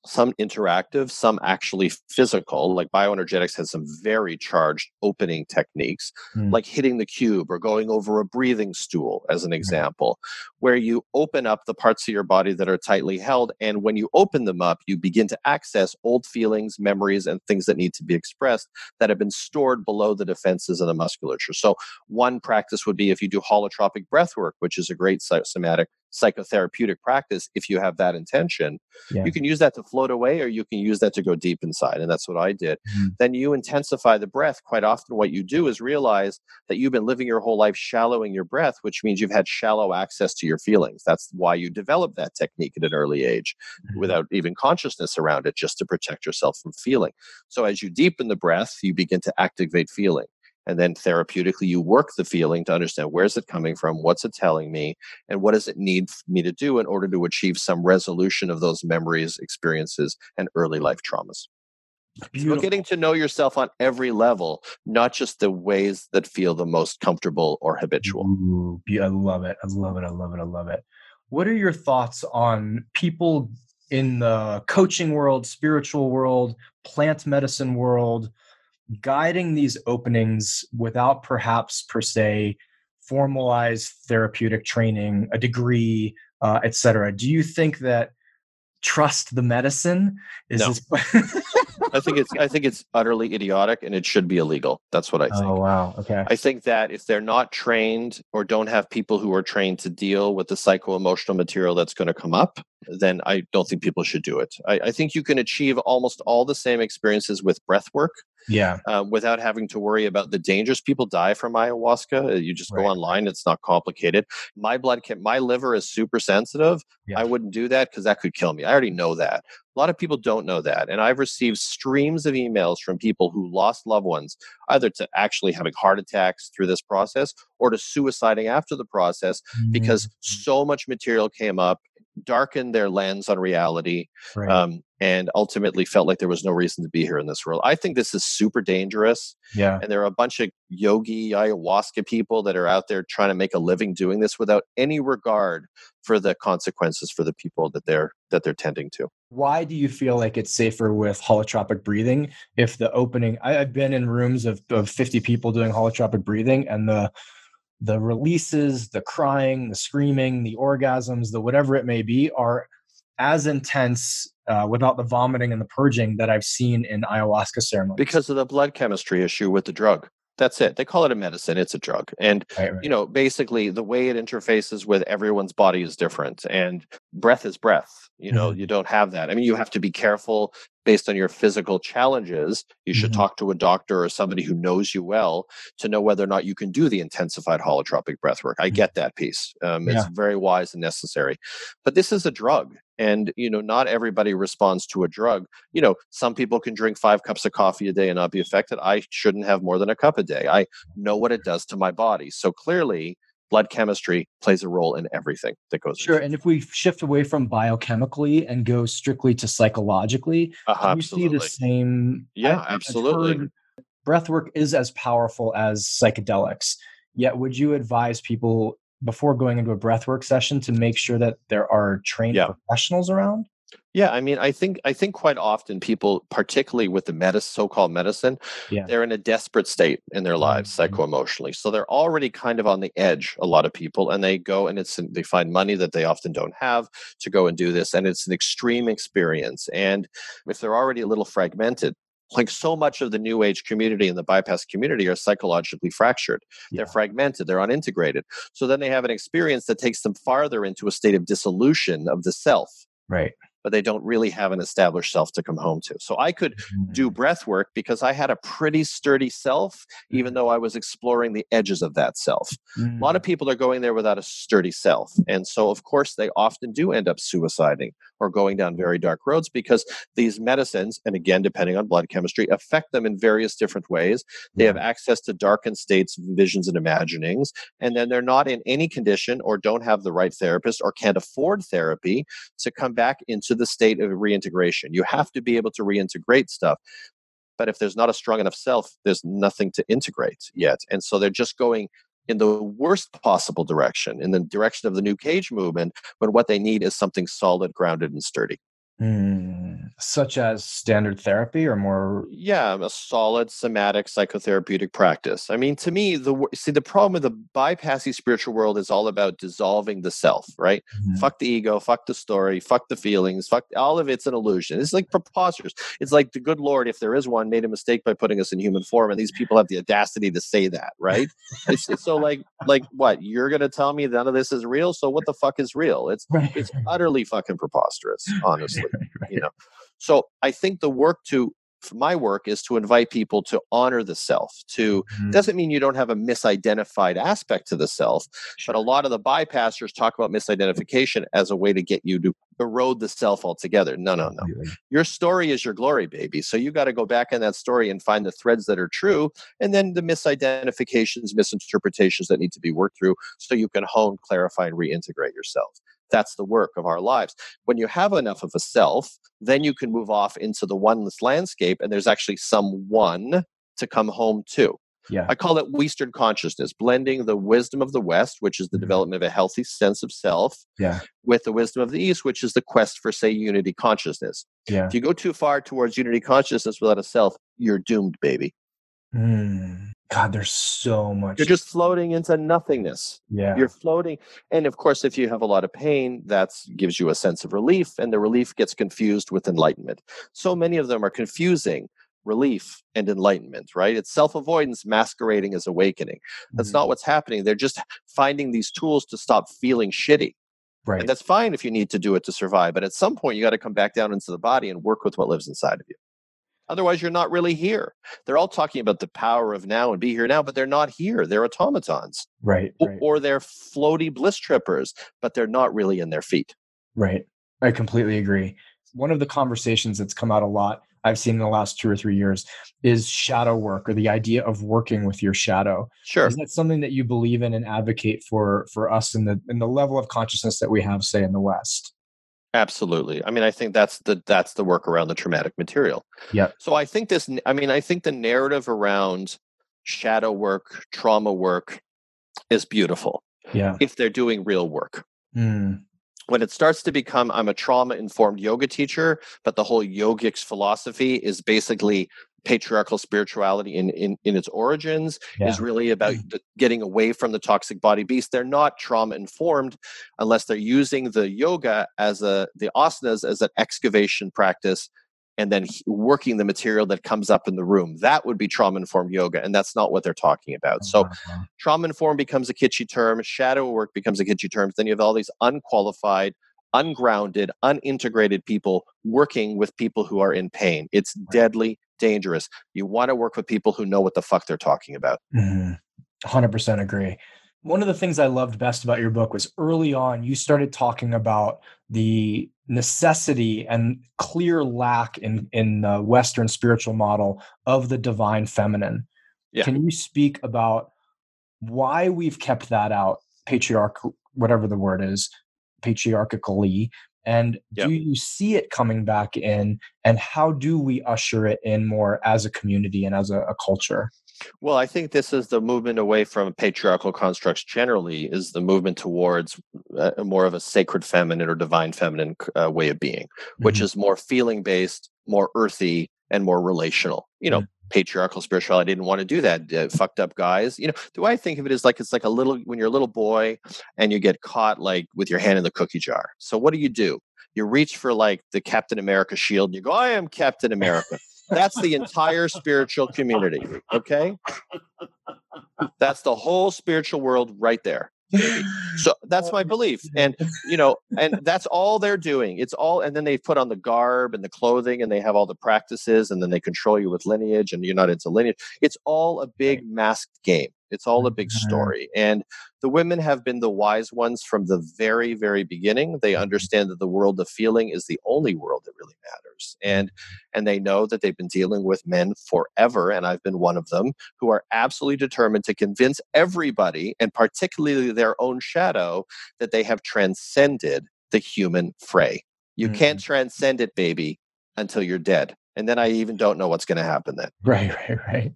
some interactive, some actually physical. Like bioenergetics has some very charged opening techniques, mm. like hitting the cube or going over a breathing stool, as an example, where you open up the parts of your body that are tightly held. And when you open them up, you begin to access old feelings, memories, and things that need to be expressed that have been stored below the defenses of the musculature. So, one practice would be if you do holotropic breath work, which is a great somatic psychotherapeutic practice if you have that intention yeah. you can use that to float away or you can use that to go deep inside and that's what i did mm-hmm. then you intensify the breath quite often what you do is realize that you've been living your whole life shallowing your breath which means you've had shallow access to your feelings that's why you develop that technique at an early age mm-hmm. without even consciousness around it just to protect yourself from feeling so as you deepen the breath you begin to activate feeling and then therapeutically you work the feeling to understand where's it coming from what's it telling me and what does it need me to do in order to achieve some resolution of those memories experiences and early life traumas Beautiful. So getting to know yourself on every level, not just the ways that feel the most comfortable or habitual. Ooh, I love it. I love it. I love it. I love it. What are your thoughts on people in the coaching world, spiritual world, plant medicine world, guiding these openings without perhaps per se formalized therapeutic training, a degree, uh, et cetera. Do you think that trust the medicine is no. this I think it's I think it's utterly idiotic and it should be illegal. That's what I think. Oh wow. Okay. I think that if they're not trained or don't have people who are trained to deal with the psycho emotional material that's going to come up, then I don't think people should do it. I, I, think you can achieve almost all the same experiences with breath work. Yeah. Um, without having to worry about the dangers. People die from ayahuasca. Uh, you just right. go online. It's not complicated. My blood can, my liver is super sensitive. Yeah. I wouldn't do that because that could kill me. I already know that. A lot of people don't know that. And I've received streams of emails from people who lost loved ones, either to actually having heart attacks through this process or to suiciding after the process mm-hmm. because so much material came up darkened their lens on reality right. um, and ultimately felt like there was no reason to be here in this world. I think this is super dangerous. Yeah. And there are a bunch of yogi ayahuasca people that are out there trying to make a living doing this without any regard for the consequences for the people that they're that they're tending to. Why do you feel like it's safer with holotropic breathing if the opening I, have been in rooms of, of 50 people doing holotropic breathing and the the releases, the crying, the screaming, the orgasms, the whatever it may be are as intense uh, without the vomiting and the purging that I've seen in ayahuasca ceremonies. Because of the blood chemistry issue with the drug. That's it. They call it a medicine. It's a drug. And, right, right. you know, basically the way it interfaces with everyone's body is different. And breath is breath. You know, mm-hmm. you don't have that. I mean, you have to be careful based on your physical challenges. You should mm-hmm. talk to a doctor or somebody who knows you well to know whether or not you can do the intensified holotropic breath work. I mm-hmm. get that piece. Um, yeah. It's very wise and necessary. But this is a drug. And, you know, not everybody responds to a drug. You know, some people can drink five cups of coffee a day and not be affected. I shouldn't have more than a cup a day. I know what it does to my body. So clearly, blood chemistry plays a role in everything that goes. Sure, and if we shift away from biochemically and go strictly to psychologically, uh, you see the same. Yeah, I, absolutely. Breathwork is as powerful as psychedelics. Yet, would you advise people before going into a breathwork session to make sure that there are trained yeah. professionals around? Yeah, I mean, I think I think quite often people, particularly with the medicine, so-called medicine, yeah. they're in a desperate state in their lives, mm-hmm. psycho-emotionally. So they're already kind of on the edge. A lot of people, and they go and it's they find money that they often don't have to go and do this, and it's an extreme experience. And if they're already a little fragmented, like so much of the new age community and the bypass community are psychologically fractured. Yeah. they're fragmented they're unintegrated. So then they have an experience that takes them farther into a state of dissolution of the self. Right but they don't really have an established self to come home to. So I could do mm. breath work because I had a pretty sturdy self, even mm. though I was exploring the edges of that self. Mm. A lot of mm. people are going there without a sturdy self. And so, of course, they often do end up suiciding or going down very dark roads because these medicines, and again, depending on blood chemistry, affect them in various different ways. They have access to darkened states, visions, and imaginings. And then they're not in any condition or don't have the right therapist or can't afford therapy to come back into the state of reintegration. You have to be able to reintegrate stuff. But if there's not a strong enough self, there's nothing to integrate yet. And so they're just going in the worst possible direction, in the direction of the new cage movement, when what they need is something solid, grounded, and sturdy. Mm, such as standard therapy or more yeah a solid somatic psychotherapeutic practice. I mean to me the see the problem with the bypassing spiritual world is all about dissolving the self right? Mm-hmm. fuck the ego fuck the story fuck the feelings fuck all of it's an illusion. It's like preposterous. It's like the good lord if there is one made a mistake by putting us in human form and these people have the audacity to say that right? It's, it's, so like like what you're gonna tell me none of this is real? So what the fuck is real? It's right. it's utterly fucking preposterous honestly right. you know so i think the work to my work is to invite people to honor the self to mm-hmm. doesn't mean you don't have a misidentified aspect to the self sure. but a lot of the bypassers talk about misidentification as a way to get you to erode the self altogether no no no your story is your glory baby so you got to go back in that story and find the threads that are true and then the misidentifications misinterpretations that need to be worked through so you can hone clarify and reintegrate yourself that's the work of our lives. When you have enough of a self, then you can move off into the oneness landscape, and there's actually some one to come home to. Yeah. I call it Western consciousness, blending the wisdom of the West, which is the mm-hmm. development of a healthy sense of self, yeah. with the wisdom of the East, which is the quest for, say, unity consciousness. Yeah. If you go too far towards unity consciousness without a self, you're doomed, baby. Mm. God, there's so much. You're just floating into nothingness. Yeah. You're floating. And of course, if you have a lot of pain, that gives you a sense of relief, and the relief gets confused with enlightenment. So many of them are confusing relief and enlightenment, right? It's self avoidance masquerading as awakening. That's mm-hmm. not what's happening. They're just finding these tools to stop feeling shitty. Right. And that's fine if you need to do it to survive. But at some point, you got to come back down into the body and work with what lives inside of you. Otherwise, you're not really here. They're all talking about the power of now and be here now, but they're not here. They're automatons. Right. right. Or they're floaty bliss trippers, but they're not really in their feet. Right. I completely agree. One of the conversations that's come out a lot I've seen in the last two or three years is shadow work or the idea of working with your shadow. Sure. Is that something that you believe in and advocate for for us in the in the level of consciousness that we have, say, in the West? Absolutely. I mean, I think that's the that's the work around the traumatic material. Yeah. So I think this. I mean, I think the narrative around shadow work, trauma work, is beautiful. Yeah. If they're doing real work. Mm. When it starts to become, I'm a trauma informed yoga teacher, but the whole yogic philosophy is basically patriarchal spirituality in in, in its origins Yeah. is really about the, getting away from the toxic body beast they're not trauma informed unless they're using the yoga as a the asanas as an excavation practice and then working the material that comes up in the room that would be trauma informed yoga and that's not what they're talking about so Uh-huh. trauma informed becomes a kitschy term shadow work becomes a kitschy term then you have all these unqualified ungrounded unintegrated people working with people who are in pain it's deadly dangerous you want to work with people who know what the fuck they're talking about Mhm. 100% agree. One of the things I loved best about your book was early on, you started talking about the necessity and clear lack in, in the Western spiritual model of the divine feminine. Yeah. Can you speak about why we've kept that out, patriarchal, whatever the word is, patriarchally? And Yep. do you see it coming back in? And how do we usher it in more as a community and as a, a culture? Well, I think this is the movement away from patriarchal constructs generally, is the movement towards uh, more of a sacred feminine or divine feminine uh, way of being, which Mhm. is more feeling based, more earthy, and more relational. You know, patriarchal spirituality I didn't want to do that. Uh, fucked up guys. You know, the way I think of it is like it's like a little when you're a little boy and you get caught like with your hand in the cookie jar. So what do you do? You reach for like the Captain America shield and you go, I am Captain America. That's the entire spiritual community. Okay. That's the whole spiritual world right there. So that's my belief. And, you know, and that's all they're doing. It's all, and then they put on the garb and the clothing and they have all the practices and then they control you with lineage and you're not into lineage. It's all a big masked game. It's all a big story. And the women have been the wise ones from the very, very beginning. They mm-hmm. understand that the world of feeling is the only world that really matters. And and they know that they've been dealing with men forever, and I've been one of them, who are absolutely determined to convince everybody, and particularly their own shadow, that they have transcended the human fray. You can't mm-hmm. transcend it, baby, until you're dead. And then I even don't know what's going to happen then. Right, right, right.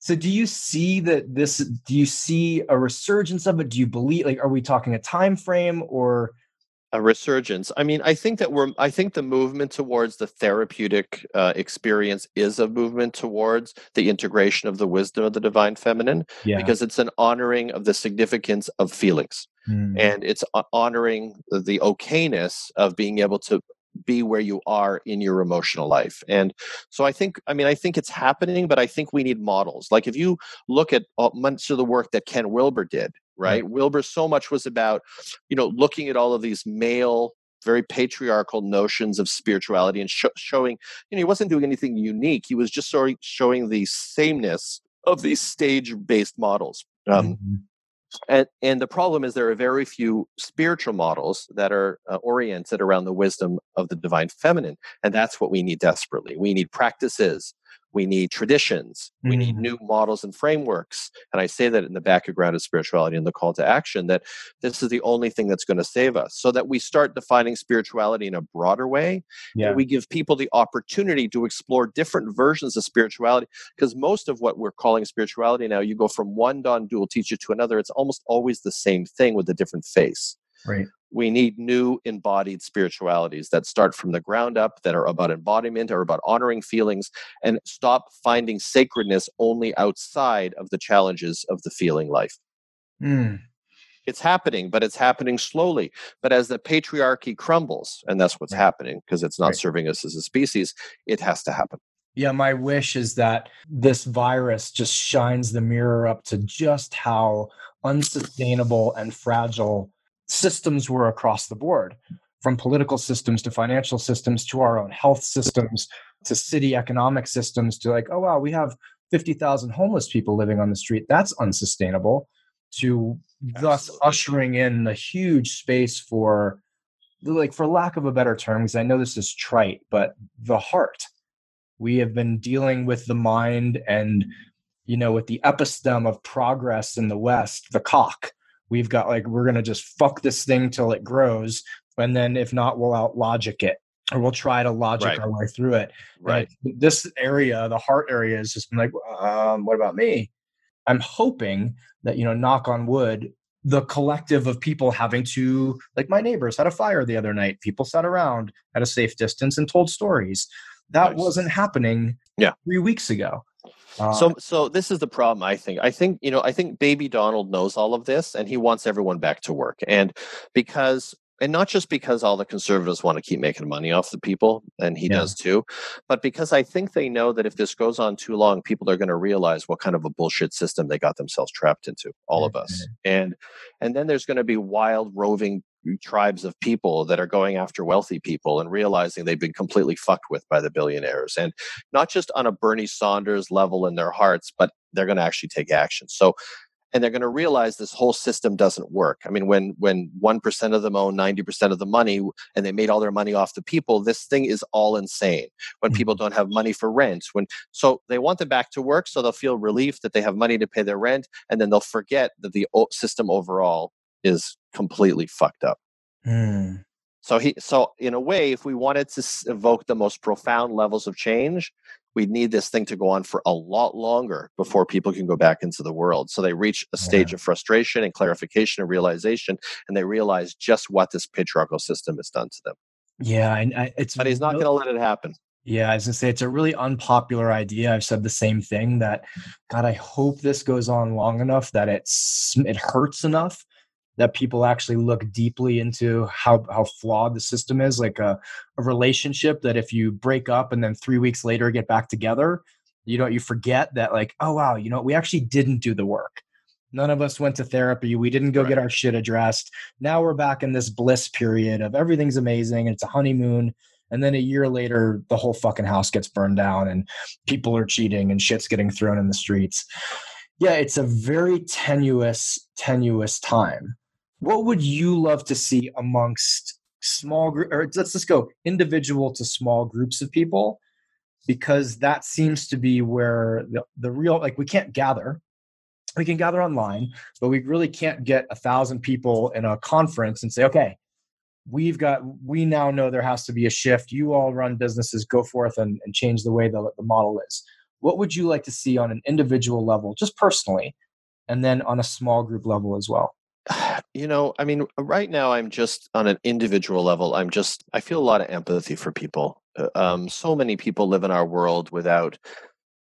So do you see that this do you see a resurgence of it? Do you believe like are we talking a time frame or a resurgence. I mean, I think that we're. I think the movement towards the therapeutic uh, experience is a movement towards the integration of the wisdom of the divine feminine, yeah. because it's an honoring of the significance of feelings, Mm, and it's honoring the- the okayness of being able to be where you are in your emotional life. And so I think, I mean, I think it's happening, but I think we need models. Like if you look at much of the work that Ken Wilber did, right? Wilber so much was about, you know, looking at all of these male, very patriarchal notions of spirituality and sho- showing, you know, he wasn't doing anything unique. He was just showing, showing the sameness of these stage-based models. Um, mhm. And, and the problem is there are very few spiritual models that are uh, oriented around the wisdom of the divine feminine. And that's what we need desperately. We need practices. We need traditions. We need Mhm. new models and frameworks. And I say that in the background of spirituality and the call to action that this is the only thing that's going to save us so that we start defining spirituality in a broader way Yeah. we give people the opportunity to explore different versions of spirituality because most of what we're calling spirituality now you go from one nondual teacher to another it's almost always the same thing with a different face Right. we need new embodied spiritualities that start from the ground up that are about embodiment or about honoring feelings and stop finding sacredness only outside of the challenges of the feeling life Mm, it's happening but it's happening slowly but as the patriarchy crumbles and that's what's Right. happening because it's not Right. serving us as a species it has to happen Yeah, my wish is that this virus just shines the mirror up to just how unsustainable and fragile systems were across the board from political systems to financial systems to our own health systems to city economic systems to like, oh, wow, we have 50,000 homeless people living on the street. That's unsustainable. To thus Absolutely. ushering in a huge space for, like, for lack of a better term, because I know this is trite, but the heart we have been dealing with the mind and you know with the epistem of progress in the west the cock we've got like we're gonna just fuck this thing till it grows and then if not we'll out logic it or we'll try to logic Right. our way through it right this area the heart area has just been like um, what about me i'm hoping that you know knock on wood the collective of people having to like my neighbors had a fire the other night people sat around at a safe distance and told stories that nice. wasn't happening yeah. three weeks ago. Uh, so, so this is the problem. I think. I think you know. I think Baby Donald knows all of this, and he wants everyone back to work. And because and not just because all the conservatives want to keep making money off the people and he yeah. does too but because i think they know that if this goes on too long people are going to realize what kind of a bullshit system they got themselves trapped into all of us mm-hmm. and and then there's going to be wild roving tribes of people that are going after wealthy people and realizing they've been completely fucked with by the billionaires and not just on a bernie sanders level in their hearts but they're going to actually take action so and they're going to realize this whole system doesn't work. I mean, when when one percent of them own ninety percent of the money, and they made all their money off the people, this thing is all insane. When people mm-hmm. don't have money for rent, when so they want them back to work, so they'll feel relief that they have money to pay their rent, and then they'll forget that the system overall is completely fucked up. Mm. So he, so in a way, if we wanted to evoke the most profound levels of change, we need this thing to go on for a lot longer before people can go back into the world. So they reach a stage yeah. of frustration and clarification and realization, and they realize just what this patriarchal system has done to them. Yeah, and I, it's but he's not going to let it happen. Yeah, I was gonna say it's a really unpopular idea. I've said the same thing that God, I hope this goes on long enough that it's it hurts enough that people actually look deeply into how how flawed the system is like a, a relationship that if you break up and then three weeks later get back together you know you forget that like oh wow you know we actually didn't do the work. None of us went to therapy. We didn't go right. get our shit addressed. Now we're back in this bliss period of everything's amazing and it's a honeymoon. And then a year later the whole fucking house gets burned down and people are cheating and shit's getting thrown in the streets. Yeah it's a very tenuous tenuous time what would you love to see amongst small group or let's just go individual to small groups of people? Because that seems to be where the, the real like we can't gather. We can gather online but we really can't get a thousand people in a conference and say okay we've got we now know there has to be a shift. You all run businesses. Go forth and, and change the way the, the model is. What would you like to see on an individual level just personally and then on a small group level as well you know, I mean, right now I'm just on an individual level. I'm just, I feel a lot of empathy for people. Uh, um, so many people live in our world without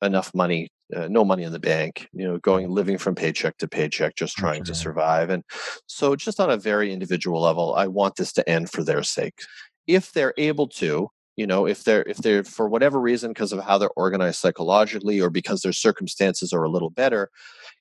enough money, uh, no money in the bank, you know, going, living from paycheck to paycheck, just trying to survive. And so, just on a very individual level, I want this to end for their sake. If they're able to, you know if they're if they're for whatever reason because of how they're organized psychologically or because their circumstances are a little better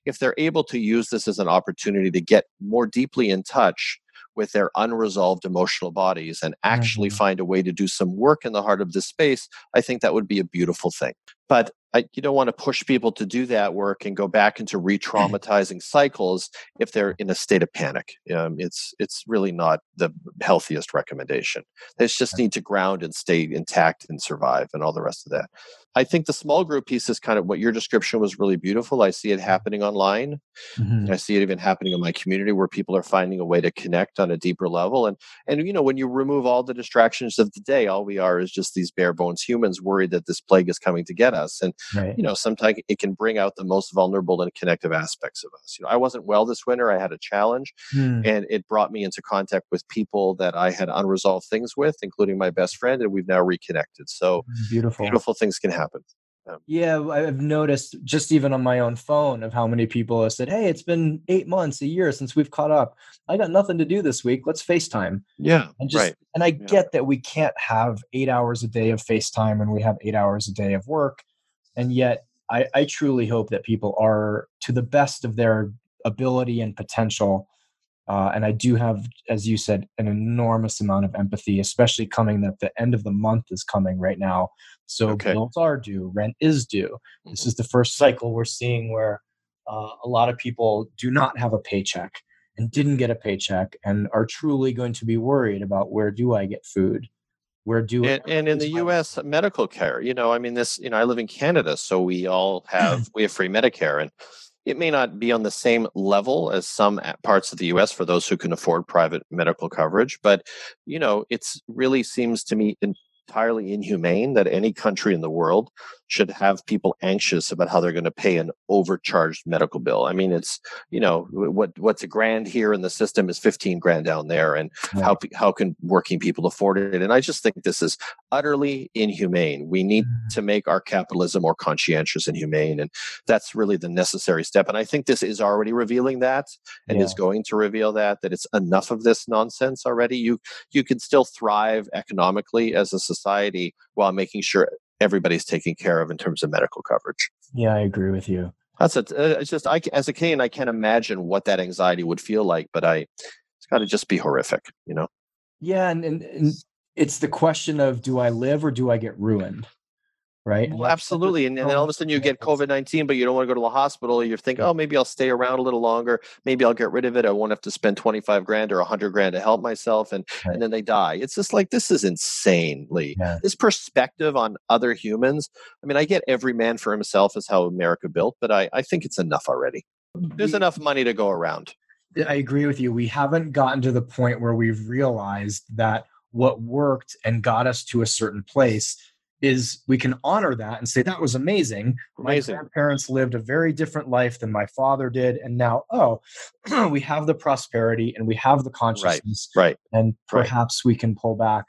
if they're able to use this as an opportunity to get more deeply in touch with their unresolved emotional bodies and actually mm-hmm. find a way to do some work in the heart of this space i think that would be a beautiful thing but I, you don't want to push people to do that work and go back into re-traumatizing cycles if they're in a state of panic. Um, it's it's really not the healthiest recommendation. They just need to ground and stay intact and survive, and all the rest of that. I think the small group piece is kind of what your description was really beautiful. I see it happening online. Mm-hmm. I see it even happening in my community where people are finding a way to connect on a deeper level. And and you know, when you remove all the distractions of the day, all we are is just these bare bones humans worried that this plague is coming to get us. And right. you know, sometimes it can bring out the most vulnerable and connective aspects of us. You know, I wasn't well this winter. I had a challenge, mm. and it brought me into contact with people that I had unresolved things with, including my best friend, and we've now reconnected. So beautiful, beautiful things can happen happen. Um, yeah, I've noticed just even on my own phone of how many people have said, "Hey, it's been eight months, a year since we've caught up. I got nothing to do this week. Let's FaceTime." Yeah, and just right. and I yeah. get that we can't have eight hours a day of FaceTime and we have eight hours a day of work, and yet I, I truly hope that people are to the best of their ability and potential uh, and I do have, as you said, an enormous amount of empathy, especially coming that the end of the month is coming right now. So okay. bills are due, rent is due. Mm-hmm. This is the first cycle we're seeing where uh, a lot of people do not have a paycheck and didn't get a paycheck and are truly going to be worried about where do I get food? Where do and, and in the U.S. medical care, you know, I mean, this, you know, I live in Canada, so we all have we have free Medicare, and it may not be on the same level as some parts of the US for those who can afford private medical coverage, but you know, it's really seems to me entirely inhumane that any country in the world should have people anxious about how they're going to pay an overcharged medical bill. I mean, it's you know what what's a grand here in the system is fifteen grand down there, and right. how how can working people afford it? And I just think this is utterly inhumane. We need mm-hmm. to make our capitalism more conscientious and humane, and that's really the necessary step. And I think this is already revealing that, and yeah. is going to reveal that that it's enough of this nonsense already. You you can still thrive economically as a society while making sure everybody's taken care of in terms of medical coverage. Yeah, I agree with you. That's it. Uh, it's just I, as a Canadian, I can't imagine what that anxiety would feel like, but I, it's got to just be horrific, you know. Yeah, and, and, and it's the question of do I live or do I get ruined? Right? Well, absolutely. And, and then all of a sudden you get COVID 19, but you don't want to go to the hospital. You think, oh, maybe I'll stay around a little longer. Maybe I'll get rid of it. I won't have to spend 25 grand or 100 grand to help myself. And, right. and then they die. It's just like, this is insanely. Yeah. This perspective on other humans. I mean, I get every man for himself is how America built, but I, I think it's enough already. There's we, enough money to go around. I agree with you. We haven't gotten to the point where we've realized that what worked and got us to a certain place is we can honor that and say that was amazing. amazing. My grandparents lived a very different life than my father did, and now oh, we have the prosperity and we have the consciousness, right? right. And perhaps right. we can pull back.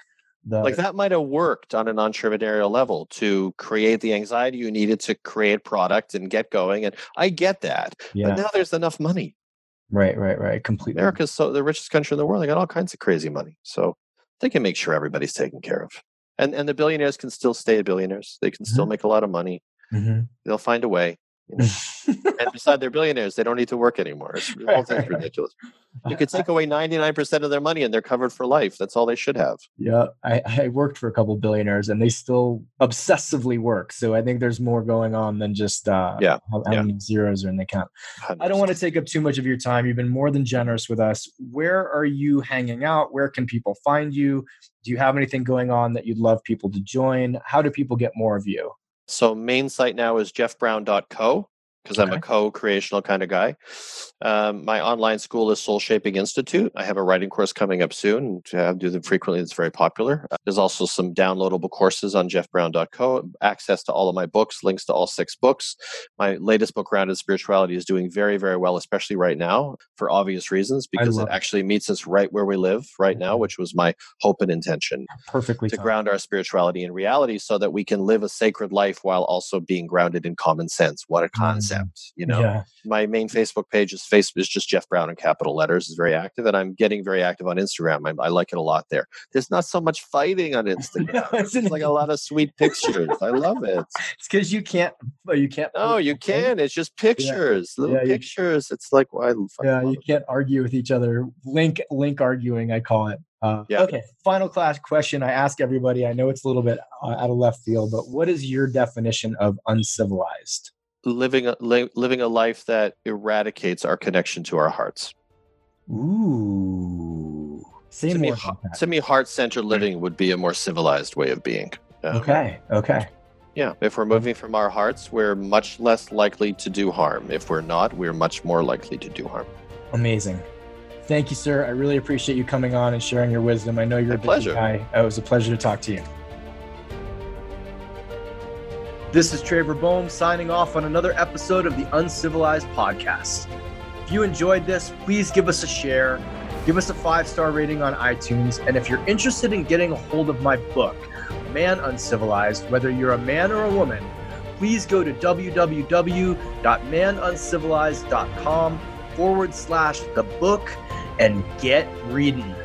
The, like that might have worked on an entrepreneurial level to create the anxiety you needed to create product and get going. And I get that. Yeah. But now there's enough money. Right, right, right. Completely. America's so the richest country in the world. They got all kinds of crazy money. So they can make sure everybody's taken care of and and the billionaires can still stay billionaires. They can still mm-hmm. make a lot of money. Mm-hmm. They'll find a way. You know? and besides, they're billionaires. They don't need to work anymore. It's all ridiculous. You could take away ninety nine percent of their money, and they're covered for life. That's all they should have. Yeah, I, I worked for a couple billionaires, and they still obsessively work. So I think there's more going on than just uh, yeah, how, how yeah. many zeros are in the account. 100%. I don't want to take up too much of your time. You've been more than generous with us. Where are you hanging out? Where can people find you? Do you have anything going on that you'd love people to join? How do people get more of you? So main site now is jeffbrown.co because okay. I'm a co-creational kind of guy. Um, my online school is Soulshaping Institute. I have a writing course coming up soon. I do them frequently. It's very popular. Uh, there's also some downloadable courses on jeffbrown.co, access to all of my books, links to all six books. My latest book, Grounded Spirituality, is doing very, very well, especially right now for obvious reasons, because it actually meets us right where we live right now, mm-hmm. which was my hope and intention. Perfectly. To ground our spirituality in reality so that we can live a sacred life while also being grounded in common sense. What a concept. Concept. You know, yeah. my main Facebook page is face is just Jeff Brown in capital letters. is very active, and I'm getting very active on Instagram. I, I like it a lot there. There's not so much fighting on Instagram. no, it's like a lot of sweet pictures. I love it. It's because you can't. Oh you can't. No, you can. It's just pictures, yeah. little yeah, pictures. It's like why? yeah, you can't argue with each other. Link link arguing. I call it. Uh, yeah. Okay, final class question I ask everybody. I know it's a little bit uh, out of left field, but what is your definition of uncivilized? Living a, living a life that eradicates our connection to our hearts. Ooh. Say to, me, to me, heart centered living would be a more civilized way of being. okay. Okay. Yeah. If we're moving from our hearts, we're much less likely to do harm. If we're not, we're much more likely to do harm. Amazing. Thank you, sir. I really appreciate you coming on and sharing your wisdom. I know you're My a busy pleasure. guy. It was a pleasure to talk to you. This is Traver Boehm signing off on another episode of the Uncivilized Podcast. If you enjoyed this, please give us a share, give us a five star rating on iTunes, and if you're interested in getting a hold of my book, Man Uncivilized, whether you're a man or a woman, please go to www.manuncivilized.com forward slash the book and get reading.